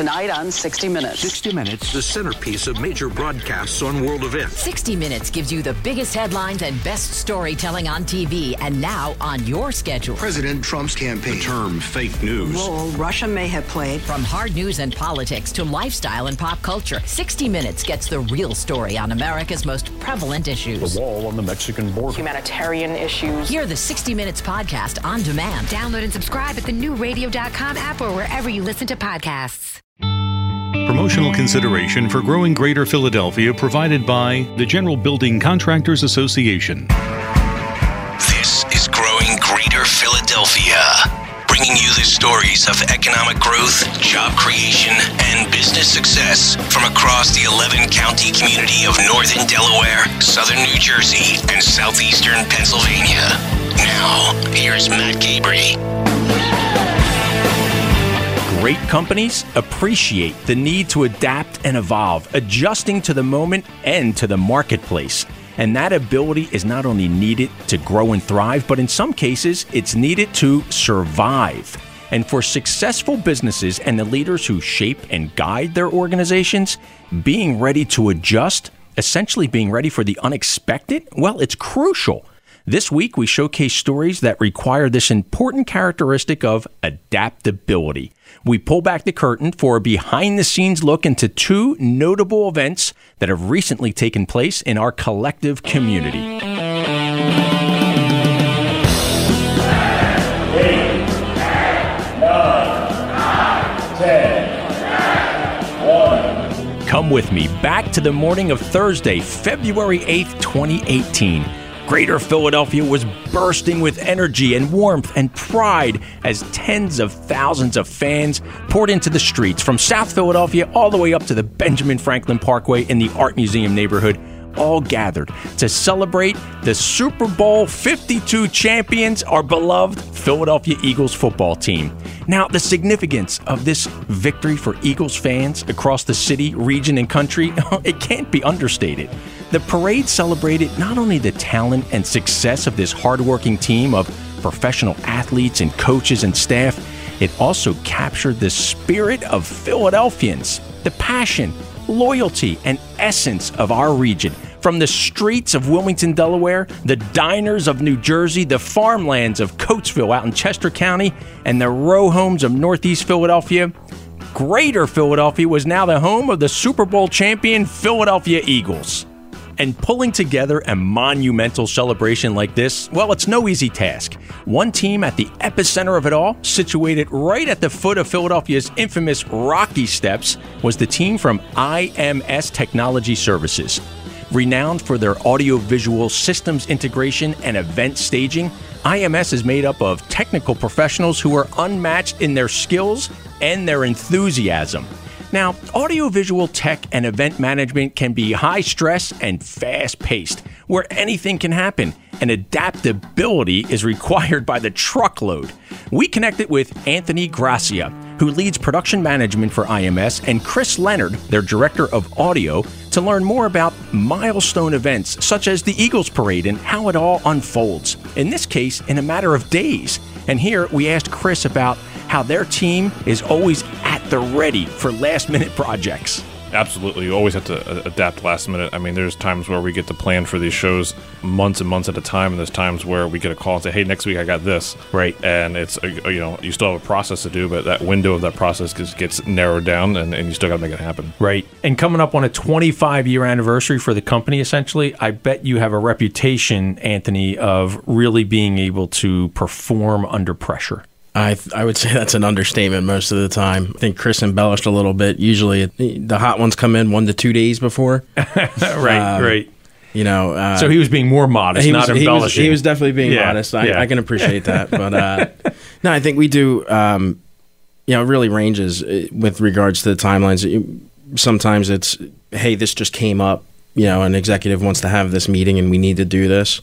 tonight on 60 Minutes. 60 Minutes, the centerpiece of major broadcasts on world events. 60 Minutes gives you the biggest headlines and best storytelling on TV and now on your schedule. President Trump's campaign. The term fake news. Role Russia may have played. From hard news and politics to lifestyle and pop culture, 60 Minutes gets the real story on America's most prevalent issues. The wall on the Mexican border. Humanitarian issues. Hear the 60 Minutes podcast on demand. Download and subscribe at the new radio.com app or wherever you listen to podcasts. Promotional consideration for growing Greater Philadelphia provided by the General Building Contractors Association. This is Growing Greater Philadelphia, bringing you the stories of economic growth, job creation, and business success from across the 11 county community of northern Delaware, southern New Jersey, and southeastern Pennsylvania. Now, here's Matt Cabrey. Great companies appreciate the need to adapt and evolve, adjusting to the moment and to the marketplace. And that ability is not only needed to grow and thrive, but in some cases, it's needed to survive. And for successful businesses and the leaders who shape and guide their organizations, being ready to adjust, essentially being ready for the unexpected, well, it's crucial. This week, we showcase stories that require this important characteristic of adaptability. We pull back the curtain for a behind the scenes look into two notable events that have recently taken place in our collective community. Come with me back to the morning of Thursday, February 8th, 2018. Greater Philadelphia was bursting with energy and warmth and pride as tens of thousands of fans poured into the streets from South Philadelphia all the way up to the Benjamin Franklin Parkway in the Art Museum neighborhood, all gathered to celebrate the Super Bowl 52 champions, our beloved Philadelphia Eagles football team. Now, the significance of this victory for Eagles fans across the city, region, and country, it can't be understated. The parade celebrated not only the talent and success of this hardworking team of professional athletes and coaches and staff, it also captured the spirit of Philadelphians, the passion, loyalty, and essence of our region. From the streets of Wilmington, Delaware, the diners of New Jersey, the farmlands of Coatesville out in Chester County, and the row homes of Northeast Philadelphia, Greater Philadelphia was now the home of the Super Bowl champion Philadelphia Eagles. And pulling together a monumental celebration like this, well, it's no easy task. One team at the epicenter of it all, situated right at the foot of Philadelphia's infamous Rocky Steps, was the team from IMS Technology Services. Renowned for their audiovisual systems integration and event staging, IMS is made up of technical professionals who are unmatched in their skills and their enthusiasm. Now, audiovisual tech and event management can be high stress and fast paced, where anything can happen, and adaptability is required by the truckload. We connected with Anthony Gracia, who leads production management for IMS, and Chris Leonard, their director of audio, to learn more about milestone events such as the Eagles Parade and how it all unfolds. In this case, in a matter of days. And here we asked Chris about how their team is always at the ready for last minute projects. Absolutely. You always have to uh, adapt last minute. I mean, there's times where we get to plan for these shows months and months at a time, and there's times where we get a call and say, hey, next week I got this. Right. And it's, uh, you know, you still have a process to do, but that window of that process gets, gets narrowed down, and, and you still got to make it happen. Right. And coming up on a 25 year anniversary for the company, essentially, I bet you have a reputation, Anthony, of really being able to perform under pressure. I I would say that's an understatement most of the time. I think Chris embellished a little bit. Usually, the hot ones come in one to two days before. right, um, right. You know, uh, so he was being more modest, he not was, embellishing. He was, he was definitely being yeah, modest. I, yeah. I, can appreciate that, but uh, no, I think we do. Um, you know, it really ranges uh, with regards to the timelines. Sometimes it's, hey, this just came up. You know, an executive wants to have this meeting, and we need to do this.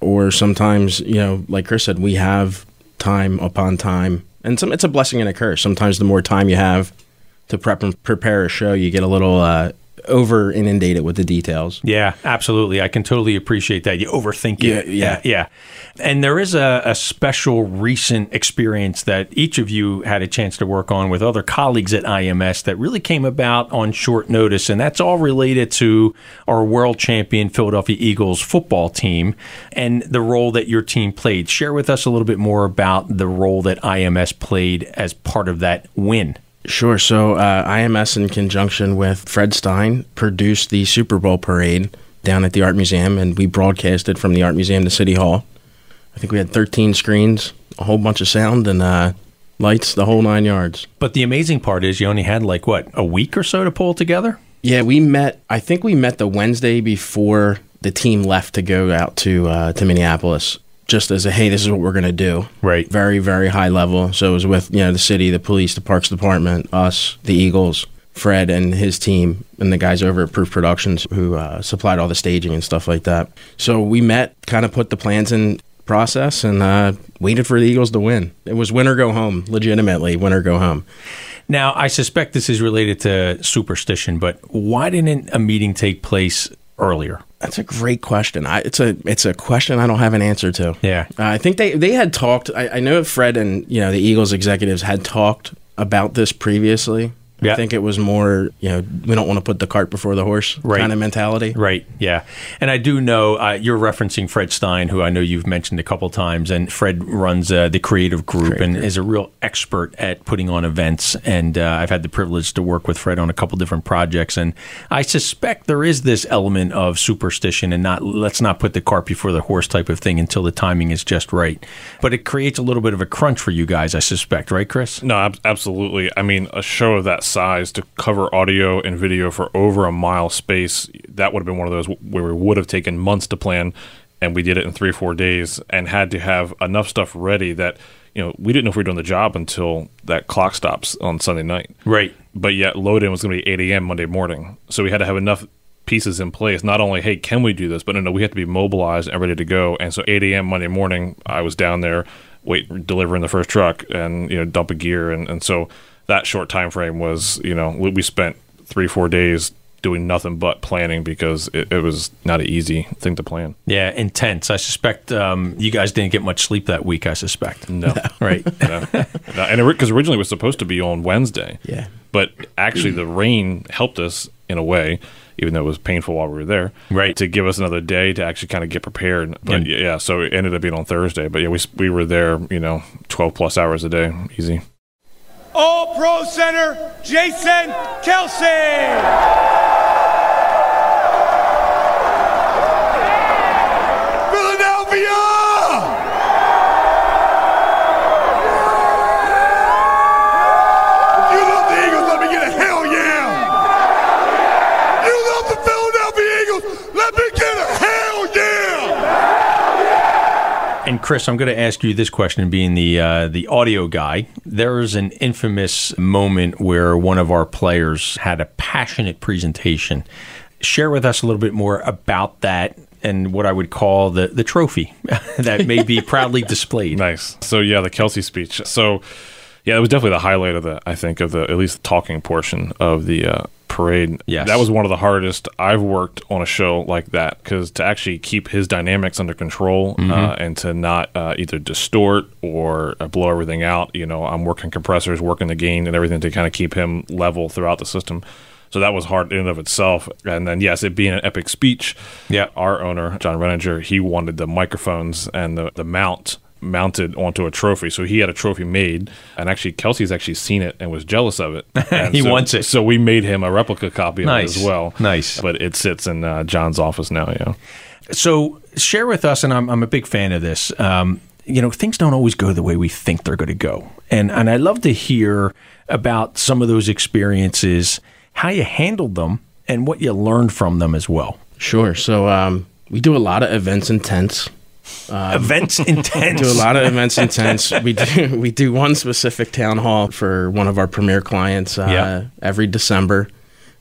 Or sometimes, you know, like Chris said, we have time upon time. And some, it's a blessing and a curse. Sometimes the more time you have to prep and prepare a show, you get a little uh, over inundated with the details. Yeah, absolutely. I can totally appreciate that. You overthink it. Yeah, yeah. yeah. And there is a, a special recent experience that each of you had a chance to work on with other colleagues at IMS that really came about on short notice. And that's all related to our world champion Philadelphia Eagles football team and the role that your team played. Share with us a little bit more about the role that IMS played as part of that win. Sure. So uh, IMS, in conjunction with Fred Stein, produced the Super Bowl parade down at the Art Museum, and we broadcasted from the Art Museum to City Hall. I think we had 13 screens, a whole bunch of sound, and uh, lights, the whole nine yards. But the amazing part is you only had like what a week or so to pull together. Yeah, we met. I think we met the Wednesday before the team left to go out to uh, to Minneapolis. Just as a hey, this is what we're gonna do. Right. Very very high level. So it was with you know the city, the police, the parks department, us, the Eagles, Fred and his team, and the guys over at Proof Productions who uh, supplied all the staging and stuff like that. So we met, kind of put the plans in process, and uh, waited for the Eagles to win. It was win or go home, legitimately win or go home. Now, I suspect this is related to superstition, but why didn't a meeting take place earlier? That's a great question. I, it's a it's a question I don't have an answer to. Yeah, uh, I think they they had talked. I, I know Fred and you know the Eagles executives had talked about this previously. Yeah. I think it was more, you know, we don't want to put the cart before the horse Right. kind of mentality. Right. Yeah. And I do know uh, you're referencing Fred Stein, who I know you've mentioned a couple times, and Fred runs uh, the creative group and is a real expert at putting on events. And uh, I've had the privilege to work with Fred on a couple different projects, and I suspect there is this element of superstition and not let's not put the cart before the horse type of thing until the timing is just right. But it creates a little bit of a crunch for you guys, I suspect, right, Chris? No, ab- absolutely. I mean, a show of that size to cover audio and video for over a mile space, that would have been one of those where we would have taken months to plan, and we did it in three or four days and had to have enough stuff ready that, you know, we didn't know if we were doing the job until that clock stops on Sunday night. Right. But yet, load in was going to be 8 a.m. Monday morning. So we had to have enough pieces in place. Not only, hey, can we do this? But no, no, we had to be mobilized and ready to go. And so 8 a.m. Monday morning, I was down there, wait, delivering the first truck and, you know, dumping gear. And, and so that short time frame was, you know, we, we spent three, four days doing nothing but planning because it, it was not an easy thing to plan. Yeah, intense. I suspect um, you guys didn't get much sleep that week. I suspect. No. right? No. No, and because originally it was supposed to be on Wednesday. Yeah. But actually, the rain helped us in a way, even though it was painful while we were there. Right. To give us another day to actually kind of get prepared. But And- yeah, so it ended up being on Thursday. But yeah, we, we were there, you know, 12 plus hours a day. Easy. All Pro Center, Jason Kelce. Philadelphia! If you love the Eagles, let me get a hell yeah! You love the Philadelphia Eagles, let me get a hell yeah! And Chris, I'm going to ask you this question, being the uh, the audio guy. There is an infamous moment where one of our players had a passionate presentation. Share with us a little bit more about that and what I would call the the trophy that may be proudly displayed. Nice. So yeah, the Kelce speech. So yeah, it was definitely the highlight of the I think of the at least the talking portion of the uh, parade. Yes. that was one of the hardest I've worked on a show like that because to actually keep his dynamics under control uh, and to not uh, either distort or uh, blow everything out. You know, I'm working compressors, working the gain and everything to kind of keep him level throughout the system. So that was hard in and of itself. And then, yes, it being an epic speech, Yeah. our owner, John Renninger, he wanted the microphones and the, the mount mounted onto a trophy. So he had a trophy made. And actually, Kelce's actually seen it and was jealous of it. And He so- wants it. So we made him a replica copy of Nice. it as well. Nice. But it sits in uh, John's office now, yeah. So share with us, and I'm, I'm a big fan of this. Um, you know, things don't always go the way we think they're going to go, and and I love to hear about some of those experiences, how you handled them, and what you learned from them as well. Sure. So um, we do a lot of events in tents. Events intense. do a lot of events intense. We do we do one specific town hall for one of our premier clients uh, Yeah. every December,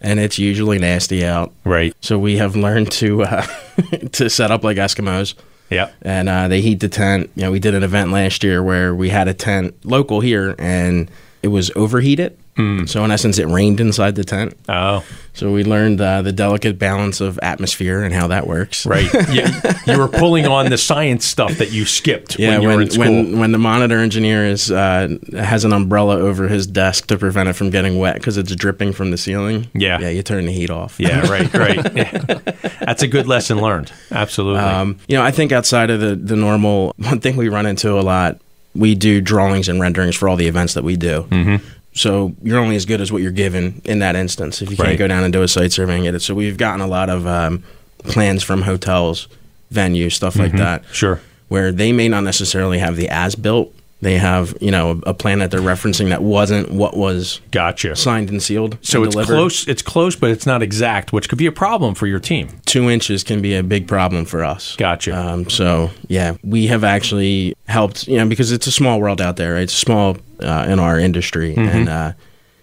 and it's usually nasty out. Right. So we have learned to uh, to set up like Eskimos. Yeah. and uh, they heat the tent. You know, we did an event last year where we had a tent local here, and it was overheated. Mm. So in essence, it rained inside the tent. Oh. So we learned uh, the delicate balance of atmosphere and how that works. Right. you, you were pulling on the science stuff that you skipped Yeah, when you when were in school. when, when the monitor engineer is uh, has an umbrella over his desk to prevent it from getting wet because it's dripping from the ceiling. Yeah. yeah, you turn the heat off. yeah, right, right. Yeah. That's a good lesson learned. Absolutely. Um, you know, I think outside of the the normal, one thing we run into a lot, we do drawings and renderings for all the events that we do. Mm-hmm. So you're only as good as what you're given in that instance. If you can't go down and do a site survey and get it, so we've gotten a lot of um, plans from hotels, venues, stuff like Mhm. that. Sure. Where they may not necessarily have the as built. They have, you know, a plan that they're referencing that wasn't what was gotcha signed and sealed. so and it's delivered. close. It's close, but it's not exact, which could be a problem for your team. two inches can be a big problem for us. Gotcha. Um, so yeah, we have actually helped, you know, because it's a small world out there. Right? It's small uh, in our industry, Mhm. and uh,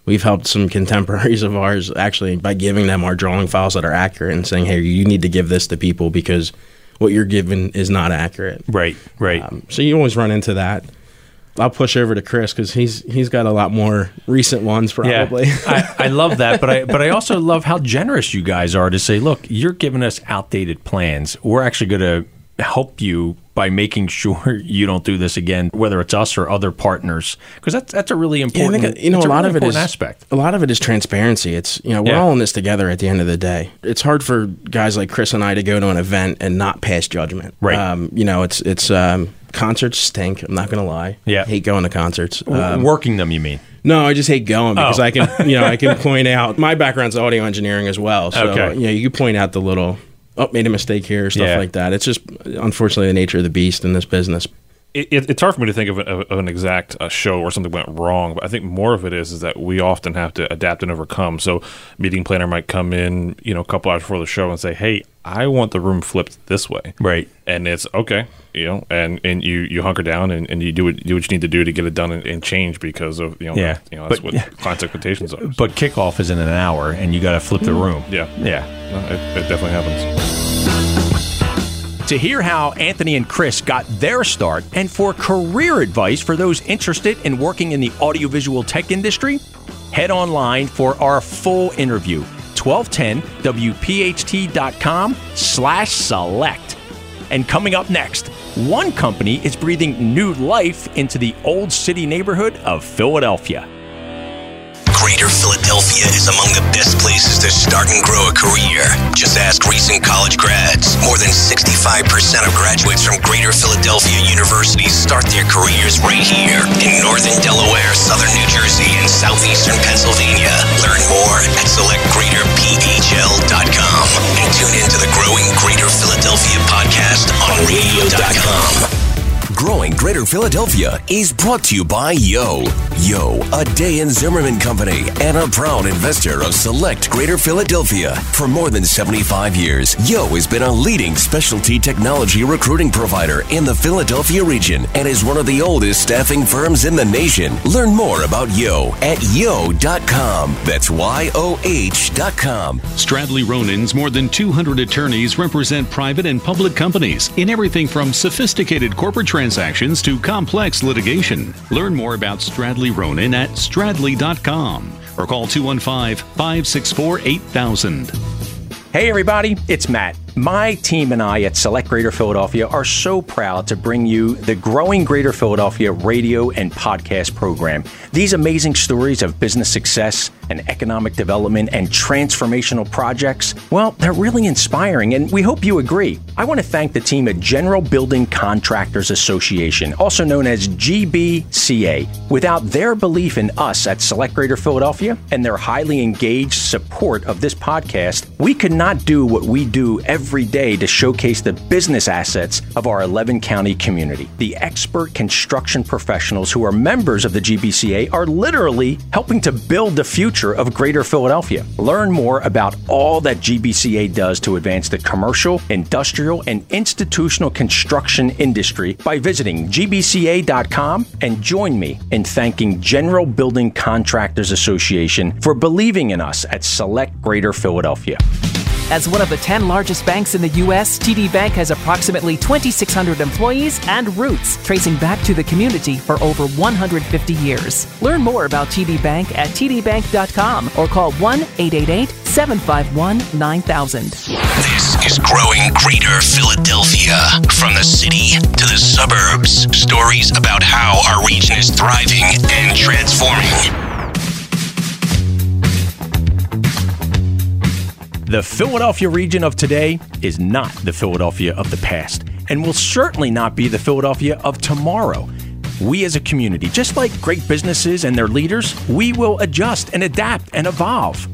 we've helped some contemporaries of ours actually by giving them our drawing files that are accurate and saying, hey, you need to give this to people because what you're given is not accurate. Right. Right. Um, so you always run into that. I'll push over to Chris because he's he's got a lot more recent ones probably. Yeah, I, I love that, but I but I also love how generous you guys are to say, look, you're giving us outdated plans. We're actually going to help you by making sure you don't do this again, whether it's us or other partners, because that's that's a really Yeah, important. think, you know, it's a lot really of it is aspect. A lot of it is transparency. It's you know we're Yeah. all in this together at the end of the day. It's hard for guys like Chris and I to go to an event and not pass judgment. Right. Um, you know, it's it's um, concerts stink. I'm not gonna lie. Yeah. hate going to concerts. Um, Working them, you mean? no, I just hate going because Oh. I can, you know, I can point out my background's audio engineering as well. So, Okay. you know, you can point out the little, oh, made a mistake here, stuff Yeah. like that. It's just unfortunately the nature of the beast in this business. It, it, it's hard for me to think of, a, of an exact uh, show where something went wrong, but I think more of it is is that we often have to adapt and overcome. So, meeting planner might come in, you know, a couple hours before the show and say, "Hey, I want the room flipped this way," right? And it's okay, you know, and, and you, you hunker down and, and you do what do what you need to do to get it done and, and change because of you know, Yeah. you know that's But- what clients' expectations are. But kickoff is in an hour, and you got to flip the room. Yeah, yeah, no, it, it definitely happens. To hear how Anthony and Chris got their start and for career advice for those interested in working in the audiovisual tech industry, head online for our full interview. 1210wpht.com slash select. And coming up next, one company is breathing new life into the old city neighborhood of Philadelphia. Greater Philadelphia is among the best places to start and grow a career. Just ask recent college grads. More than 65% of graduates from Greater Philadelphia University start their careers right here in Northern Delaware, Southern New Jersey, and Southeastern Pennsylvania. Learn Greater Philadelphia is brought to you by Yoh. Yoh, a Day & Zimmermann company and a proud investor of Select Greater Philadelphia. For more than 75 years, Yoh has been a leading specialty technology recruiting provider in the Philadelphia region and is one of the oldest staffing firms in the nation. Learn more about Yoh at yoh.com. That's Y O H.com. Stradley Ronon's more than 200 attorneys represent private and public companies in everything from sophisticated corporate transactions to complex litigation. Learn more about Stradley Ronon at stradley.com or call 215 564 8000. Hey, everybody, it's Matt. My team and I at Select Greater Philadelphia are so proud to bring you the growing Greater Philadelphia radio and podcast program. These amazing stories of business success and economic development and transformational projects, well, they're really inspiring, and we hope you agree. I want to thank the team at General Building Contractors Association, also known as GBCA. Without their belief in us at Select Greater Philadelphia and their highly engaged support of this podcast, we could not do what we do every day to showcase the business assets of our 11 county community. The expert construction professionals who are members of the GBCA are literally helping to build the future of Greater Philadelphia. Learn more about all that GBCA does to advance the commercial, industrial, and institutional construction industry by visiting gbca.com and join me in thanking General Building Contractors Association for believing in us at Select Greater Philadelphia. As one of the 10 largest banks in the U.S., TD Bank has approximately 2,600 employees and roots tracing back to the community for over 150 years. Learn more about TD Bank at tdbank.com or call 1 888 751 9000. This is growing Greater Philadelphia. From the city to the suburbs, stories about how our region is thriving and transforming. The Philadelphia region of today is not the Philadelphia of the past, and will certainly not be the Philadelphia of tomorrow. We as a community, just like great businesses and their leaders, we will adjust and adapt and evolve.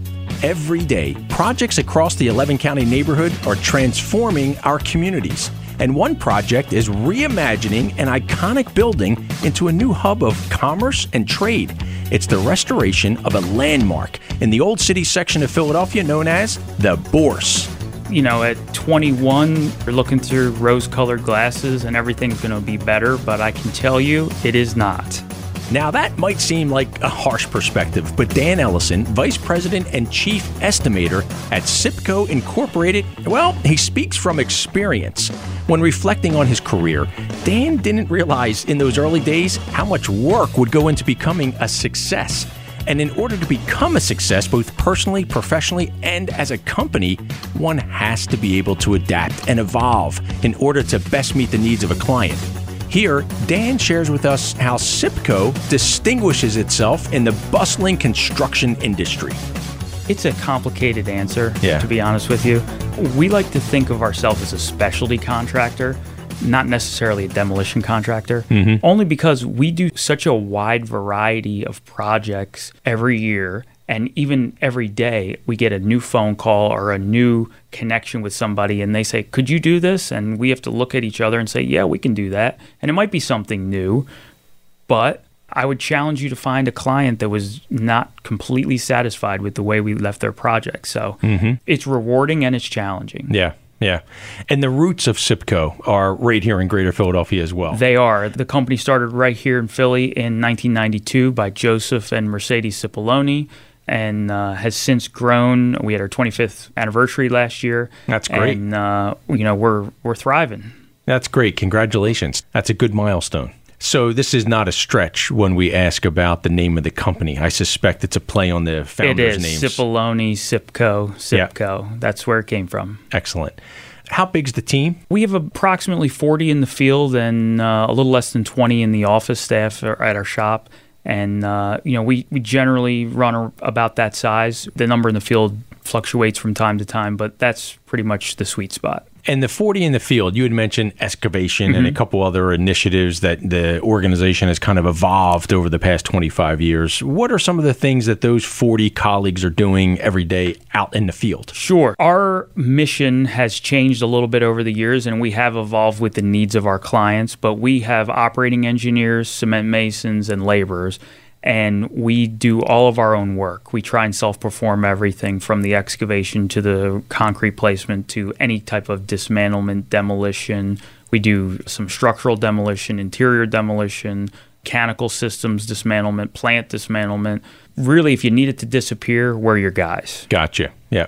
Every day, projects across the 11 county neighborhood are transforming our communities. And one project is reimagining an iconic building into a new hub of commerce and trade. It's the restoration of a landmark in the Old City section of Philadelphia known as the Bourse. You know, at 21, you're looking through rose colored glasses and everything's going to be better, but I can tell you it is not. Now, that might seem like a harsh perspective, but Dan Ellison, Vice President and Chief Estimator at SIPCO Incorporated, well, he speaks from experience. When reflecting on his career, Dan didn't realize in those early days how much work would go into becoming a success. And in order to become a success, both personally, professionally, and as a company, one has to be able to adapt and evolve in order to best meet the needs of a client. Here, Dan shares with us how SIPCO distinguishes itself in the bustling construction industry. It's a complicated answer, yeah. to be honest with you. We like to think of ourselves as a specialty contractor, not necessarily a demolition contractor, mm-hmm. only because we do such a wide variety of projects every year. And even every day, we get a new phone call or a new connection with somebody, and they say, Could you do this? And we have to look at each other and say, Yeah, we can do that. And it might be something new, but I would challenge you to find a client that was not completely satisfied with the way we left their project. So mm-hmm. it's rewarding and it's challenging. Yeah. Yeah. And the roots of SIPCO are right here in Greater Philadelphia as well. They are. The company started right here in Philly in 1992 by Joseph and Mercedes Cipollone and uh, has since grown. We had our 25th anniversary last year. That's great. And, uh, you know, we're, we're thriving. That's great. Congratulations. That's a good milestone. So this is not a stretch when we ask about the name of the company. I suspect it's a play on the founder's It is names. Cipollone, Sipco, Sipco. Yeah. That's where it came from. Excellent. How big's the team? We have approximately 40 in the field and uh, a little less than 20 in the office staff at our shop. And, uh, you know, we, we generally run about that size. The number in the field fluctuates from time to time, but that's pretty much the sweet spot. And the 40 in the field, you had mentioned excavation mm-hmm. and a couple other initiatives that the organization has kind of evolved over the past 25 years. What are some of the things that those 40 colleagues are doing every day out in the field? Sure. Our mission has changed a little bit over the years and we have evolved with the needs of our clients, but we have operating engineers, cement masons, and laborers and we do all of our own work. We try and self perform everything from the excavation to the concrete placement to any type of dismantlement, demolition. We do some structural demolition, interior demolition, mechanical systems dismantlement, plant dismantlement. Really, if you need it to disappear, we're your guys. Gotcha. Yeah.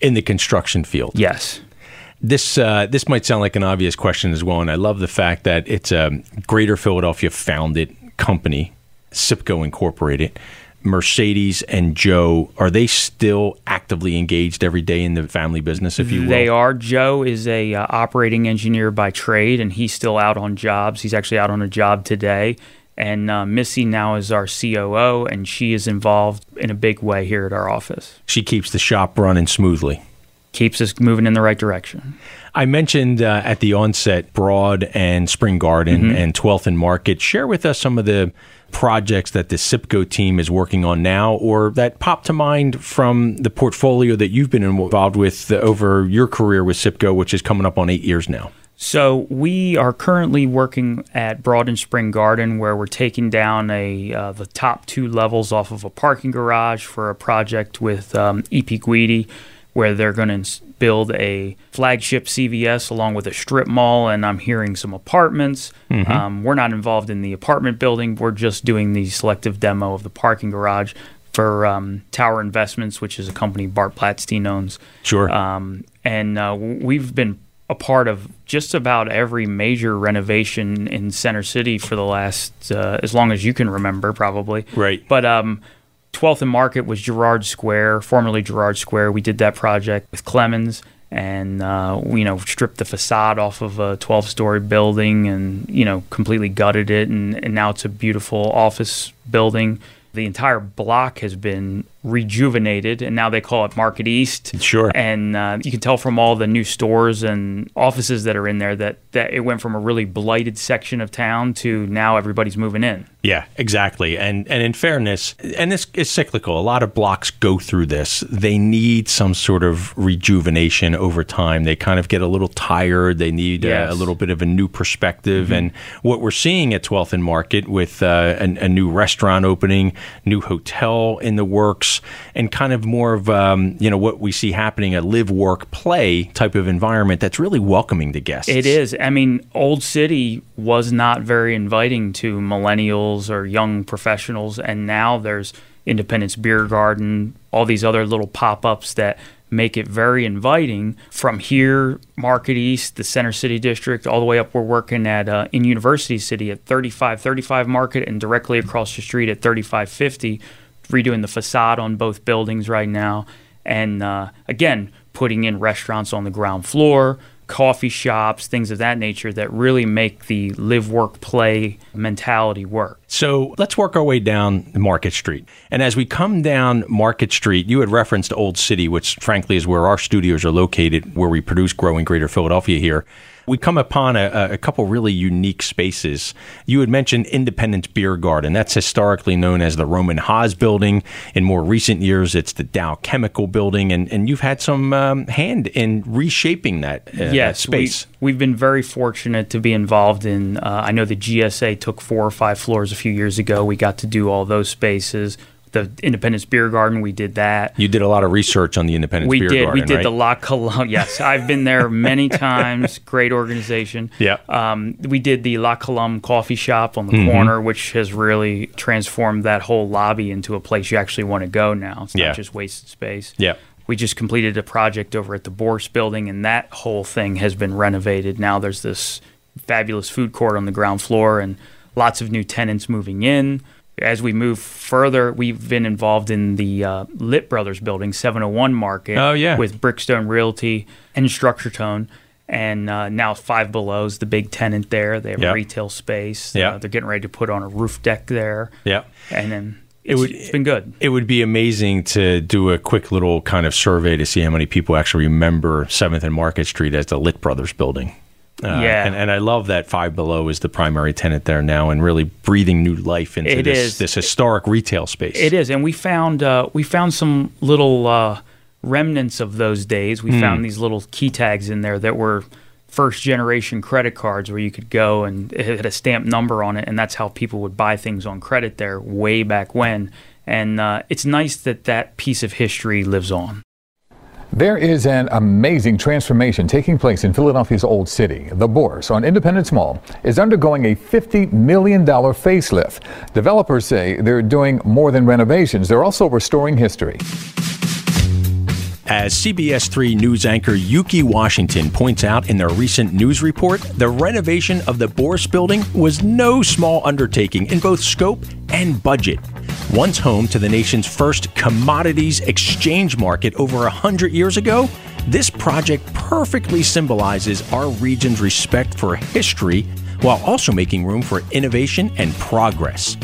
In the construction field. Yes. This uh, this might sound like an obvious question as well, and I love the fact that it's a Greater Philadelphia founded company SIPCO Incorporated. Mercedes and Joe, are they still actively engaged every day in the family business, if you will? They are. Joe is a uh, operating engineer by trade, and he's still out on jobs. He's actually out on a job today. And uh, Missy now is our COO, and she is involved in a big way here at our office. She keeps the shop running smoothly. Keeps us moving in the right direction. I mentioned uh, at the onset Broad and Spring Garden Mhm. and 12th and Market. Share with us some of the projects that the SIPCO team is working on now or that pop to mind from the portfolio that you've been involved with over your career with SIPCO, which is coming up on eight years now. So we are currently working at Broad and Spring Garden, where we're taking down a uh, the top two levels off of a parking garage for a project with um, EP Guidi, where they're going to build a flagship CVS along with a strip mall, and I'm hearing some apartments. Mhm. Um, we're not involved in the apartment building; we're just doing the selective demo of the parking garage for um, Tower Investments, which is a company Bart Blatstein owns. Sure. Um, and uh, we've been a part of just about every major renovation in Center City for the last uh, as long as you can remember, probably. Right. But um, 12th and Market was Girard Square, formerly Girard Square. We did that project with Clemens and uh, you know stripped the facade off of a 12-story building and you know completely gutted it and, and now it's a beautiful office building the entire block has been rejuvenated, and now they call it Market East. Sure. And uh, you can tell from all the new stores and offices that are in there that, that it went from a really blighted section of town to now everybody's moving in. Yeah, exactly. And and in fairness, and this is cyclical. A lot of blocks go through this. They need some sort of rejuvenation over time. They kind of get a little tired. They need Yes. a, a little bit of a new perspective. Mhm. And what we're seeing at 12th and Market with uh, a, a new restaurant opening, new hotel in the works, and kind of more of um, you know what we see happening a live, work, play type of environment that's really welcoming to guests. It is. I mean, Old City was not very inviting to millennials or young professionals, and now there's Independence Beer Garden, all these other little pop ups that make it very inviting from here, Market East, the Center City District, all the way up. We're working at uh, in University City at 3535 Market and directly across the street at 3550, redoing the facade on both buildings right now. And uh, again, putting in restaurants on the ground floor, coffee shops, things of that nature that really make the live, work, play mentality work. So let's work our way down Market Street. And as we come down Market Street, you had referenced Old City, which frankly is where our studios are located, where we produce Growing Greater Philadelphia here. We come upon a, a couple really unique spaces. You had mentioned Independence Beer Garden. That's historically known as the Rohm and Haas building. In more recent years, it's the Dow Chemical building. And, and you've had some um, hand in reshaping that, uh, that yes, space. We, have been very fortunate to be involved in. Uh, I know the GSA took four or five floors a few years ago. We got to do all those spaces. The Independence Beer Garden, we did that. You did a lot of research on the Independence we Beer did. Garden, we did right? the La Colombe. Yes, I've been there many times. Great organization. Yeah. Um, we did the La Colombe coffee shop on the Mhm. corner, which has really transformed that whole lobby into a place you actually want to go now. It's Yeah. not just wasted space. Yeah. We just completed a project over at the Bourse building, and that whole thing has been renovated. Now there's this fabulous food court on the ground floor and lots of new tenants moving in. As we move further, we've been involved in the uh, Lit Brothers building, 701 Market. Oh, yeah. With Brickstone Realty and Structure Tone. And uh, now Five Below is the big tenant there. They have a retail space. Yeah. Uh, they're getting ready to put on a roof deck there. Yeah. And then It would- it's been good. It would be amazing to do a quick little kind of survey to see how many people actually remember 7th and Market Street as the Lit Brothers building. Uh, Yeah. And, and I love that Five Below is the primary tenant there now and really breathing new life into It this, is. this historic retail space. It is, and we found uh, we found some little uh, remnants of those days. We Hmm. found these little key tags in there that were first generation credit cards where you could go and it had a stamped number on it, and that's how people would buy things on credit there way back when. And uh, it's nice that that piece of history lives on. There is an amazing transformation taking place in Philadelphia's Old City. The Bourse on Independence Mall is undergoing a $50 million facelift. Developers say they're doing more than renovations, they're also restoring history. As CBS 3 news anchor Ukee Washington points out in their recent news report, the renovation of the Bourse building was no small undertaking in both scope and budget. Once home to the nation's first commodities exchange market over 100 years ago, this project perfectly symbolizes our region's respect for history while also making room for innovation and progress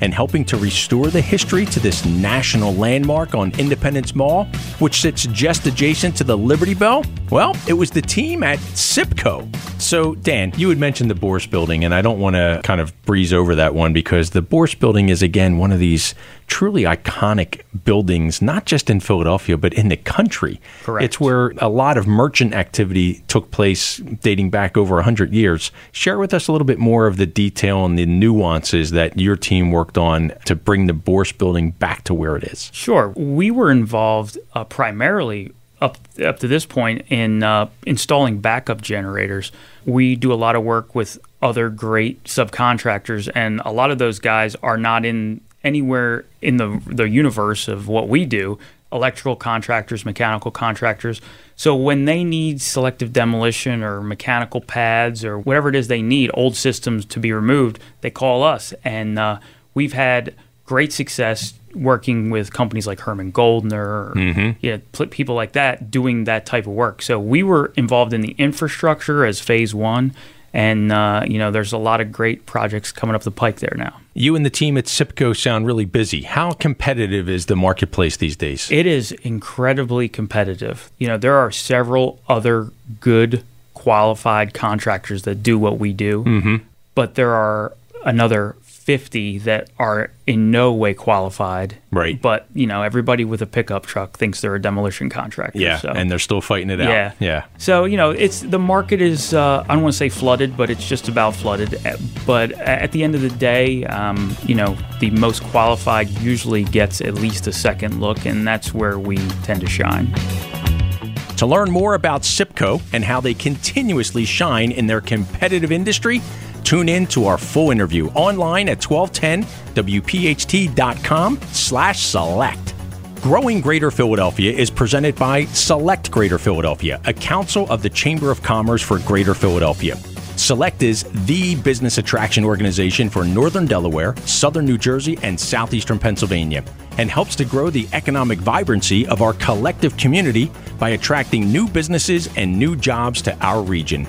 and helping to restore the history to this national landmark on Independence Mall, which sits just adjacent to the Liberty Bell? Well, it was the team at SIPCO. So, Dan, you had mentioned the Bourse building, and I don't want to kind of breeze over that one because the Bourse building is, again, one of these truly iconic buildings, not just in Philadelphia, but in the country. Correct. It's where a lot of merchant activity took place dating back over 100 years. Share with us a little bit more of the detail and the nuances that your team worked on to bring the Bourse building back to where it is. Sure. We were involved uh, primarily up up to this point in uh, installing backup generators. We do a lot of work with other great subcontractors, and a lot of those guys are not in anywhere in the the universe of what we do, electrical contractors, mechanical contractors. So when they need selective demolition or mechanical pads or whatever it is they need, old systems to be removed, they call us, and uh, we've had great success working with companies like Herman Goldner, Mhm. yeah, pl- people like that doing that type of work. So we were involved in the infrastructure as phase one, and uh, you know, there's a lot of great projects coming up the pike there now. You and the team at SIPCO sound really busy. How competitive is the marketplace these days? It is incredibly competitive. You know, there are several other good qualified contractors that do what we do, Mhm. but there are another 50 that are in no way qualified. Right. But, you know, everybody with a pickup truck thinks they're a demolition contractor. Yeah, so. and they're still fighting it out. Yeah. Yeah. So you know, it's the market is uh, I don't want to say flooded, but it's just about flooded. Uh, But at the end of the day, um, you know, the most qualified usually gets at least a second look, and that's where we tend to shine. To learn more about SIPCO and how they continuously shine in their competitive industry, tune in to our full interview online at 1210wpht.com slash select. Growing Greater Philadelphia is presented by Select Greater Philadelphia, a council of the Chamber of Commerce for Greater Philadelphia. Select is the business attraction organization for Northern Delaware, Southern New Jersey, and Southeastern Pennsylvania, and helps to grow the economic vibrancy of our collective community by attracting new businesses and new jobs to our region.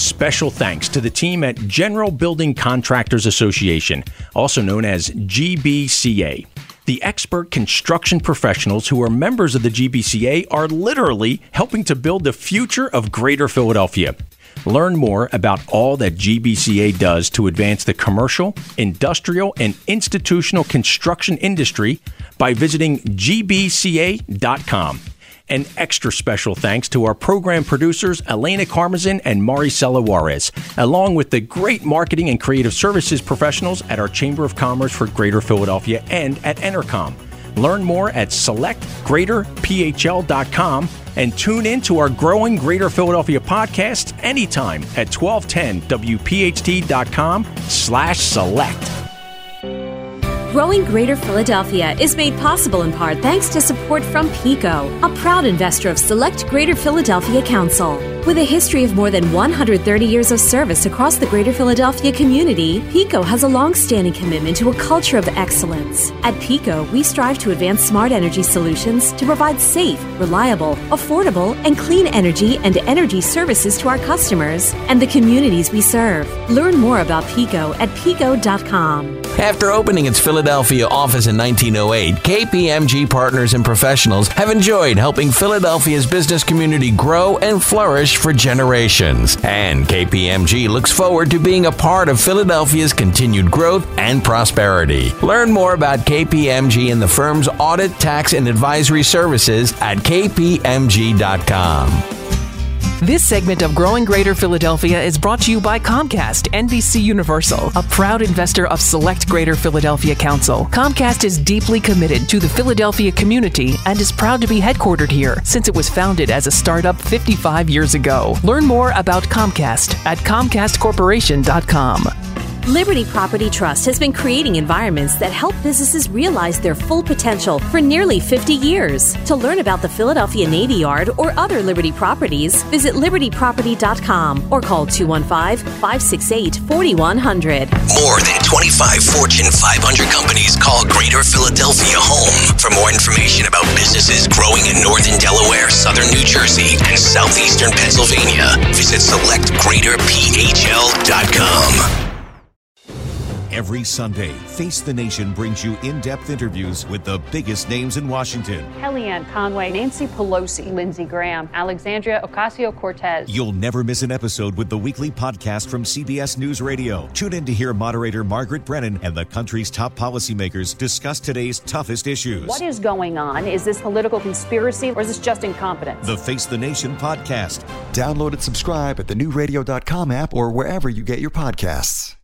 Special thanks to the team at General Building Contractors Association, also known as GBCA. The expert construction professionals who are members of the GBCA are literally helping to build the future of Greater Philadelphia. Learn more about all that GBCA does to advance the commercial, industrial, and institutional construction industry by visiting gbca.com. An extra special thanks to our program producers, Elena Carmazin and Maricela Juarez, along with the great marketing and creative services professionals at our Chamber of Commerce for Greater Philadelphia and at Entercom. Learn more at selectgreaterphl.com and tune in to our growing Greater Philadelphia podcast anytime at 1210wpht.com slash select. Growing Greater Philadelphia is made possible in part thanks to support from PECO, a proud investor of Select Greater Philadelphia Council. With a history of more than 130 years of service across the Greater Philadelphia community, PECO has a long-standing commitment to a culture of excellence. At PECO, we strive to advance smart energy solutions to provide safe, reliable, affordable, and clean energy and energy services to our customers and the communities we serve. Learn more about PECO at peco.com. After opening its Philadelphia office in 1908, KPMG partners and professionals have enjoyed helping Philadelphia's business community grow and flourish for generations. And KPMG looks forward to being a part of Philadelphia's continued growth and prosperity. Learn more about KPMG and the firm's audit, tax, and advisory services at kpmg.com. This segment of Growing Greater Philadelphia is brought to you by Comcast NBC Universal, a proud investor of Select Greater Philadelphia Council. Comcast is deeply committed to the Philadelphia community and is proud to be headquartered here since it was founded as a startup 55 years ago. Learn more about Comcast at ComcastCorporation.com. Liberty Property Trust has been creating environments that help businesses realize their full potential for nearly 50 years. To learn about the Philadelphia Navy Yard or other Liberty properties, visit libertyproperty.com or call 215 568 4100. More than 25 Fortune 500 companies call Greater Philadelphia home. For more information about businesses growing in Northern Delaware, Southern New Jersey, and Southeastern Pennsylvania, visit selectgreaterphl.com. Every Sunday, Face the Nation brings you in depth interviews with the biggest names in Washington. Kellyanne Conway, Nancy Pelosi, Lindsey Graham, Alexandria Ocasio Cortez. You'll never miss an episode with the weekly podcast from CBS News Radio. Tune in to hear moderator Margaret Brennan and the country's top policymakers discuss today's toughest issues. What is going on? Is this political conspiracy or is this just incompetence? The Face the Nation podcast. Download and subscribe at thenewradio.com app or wherever you get your podcasts.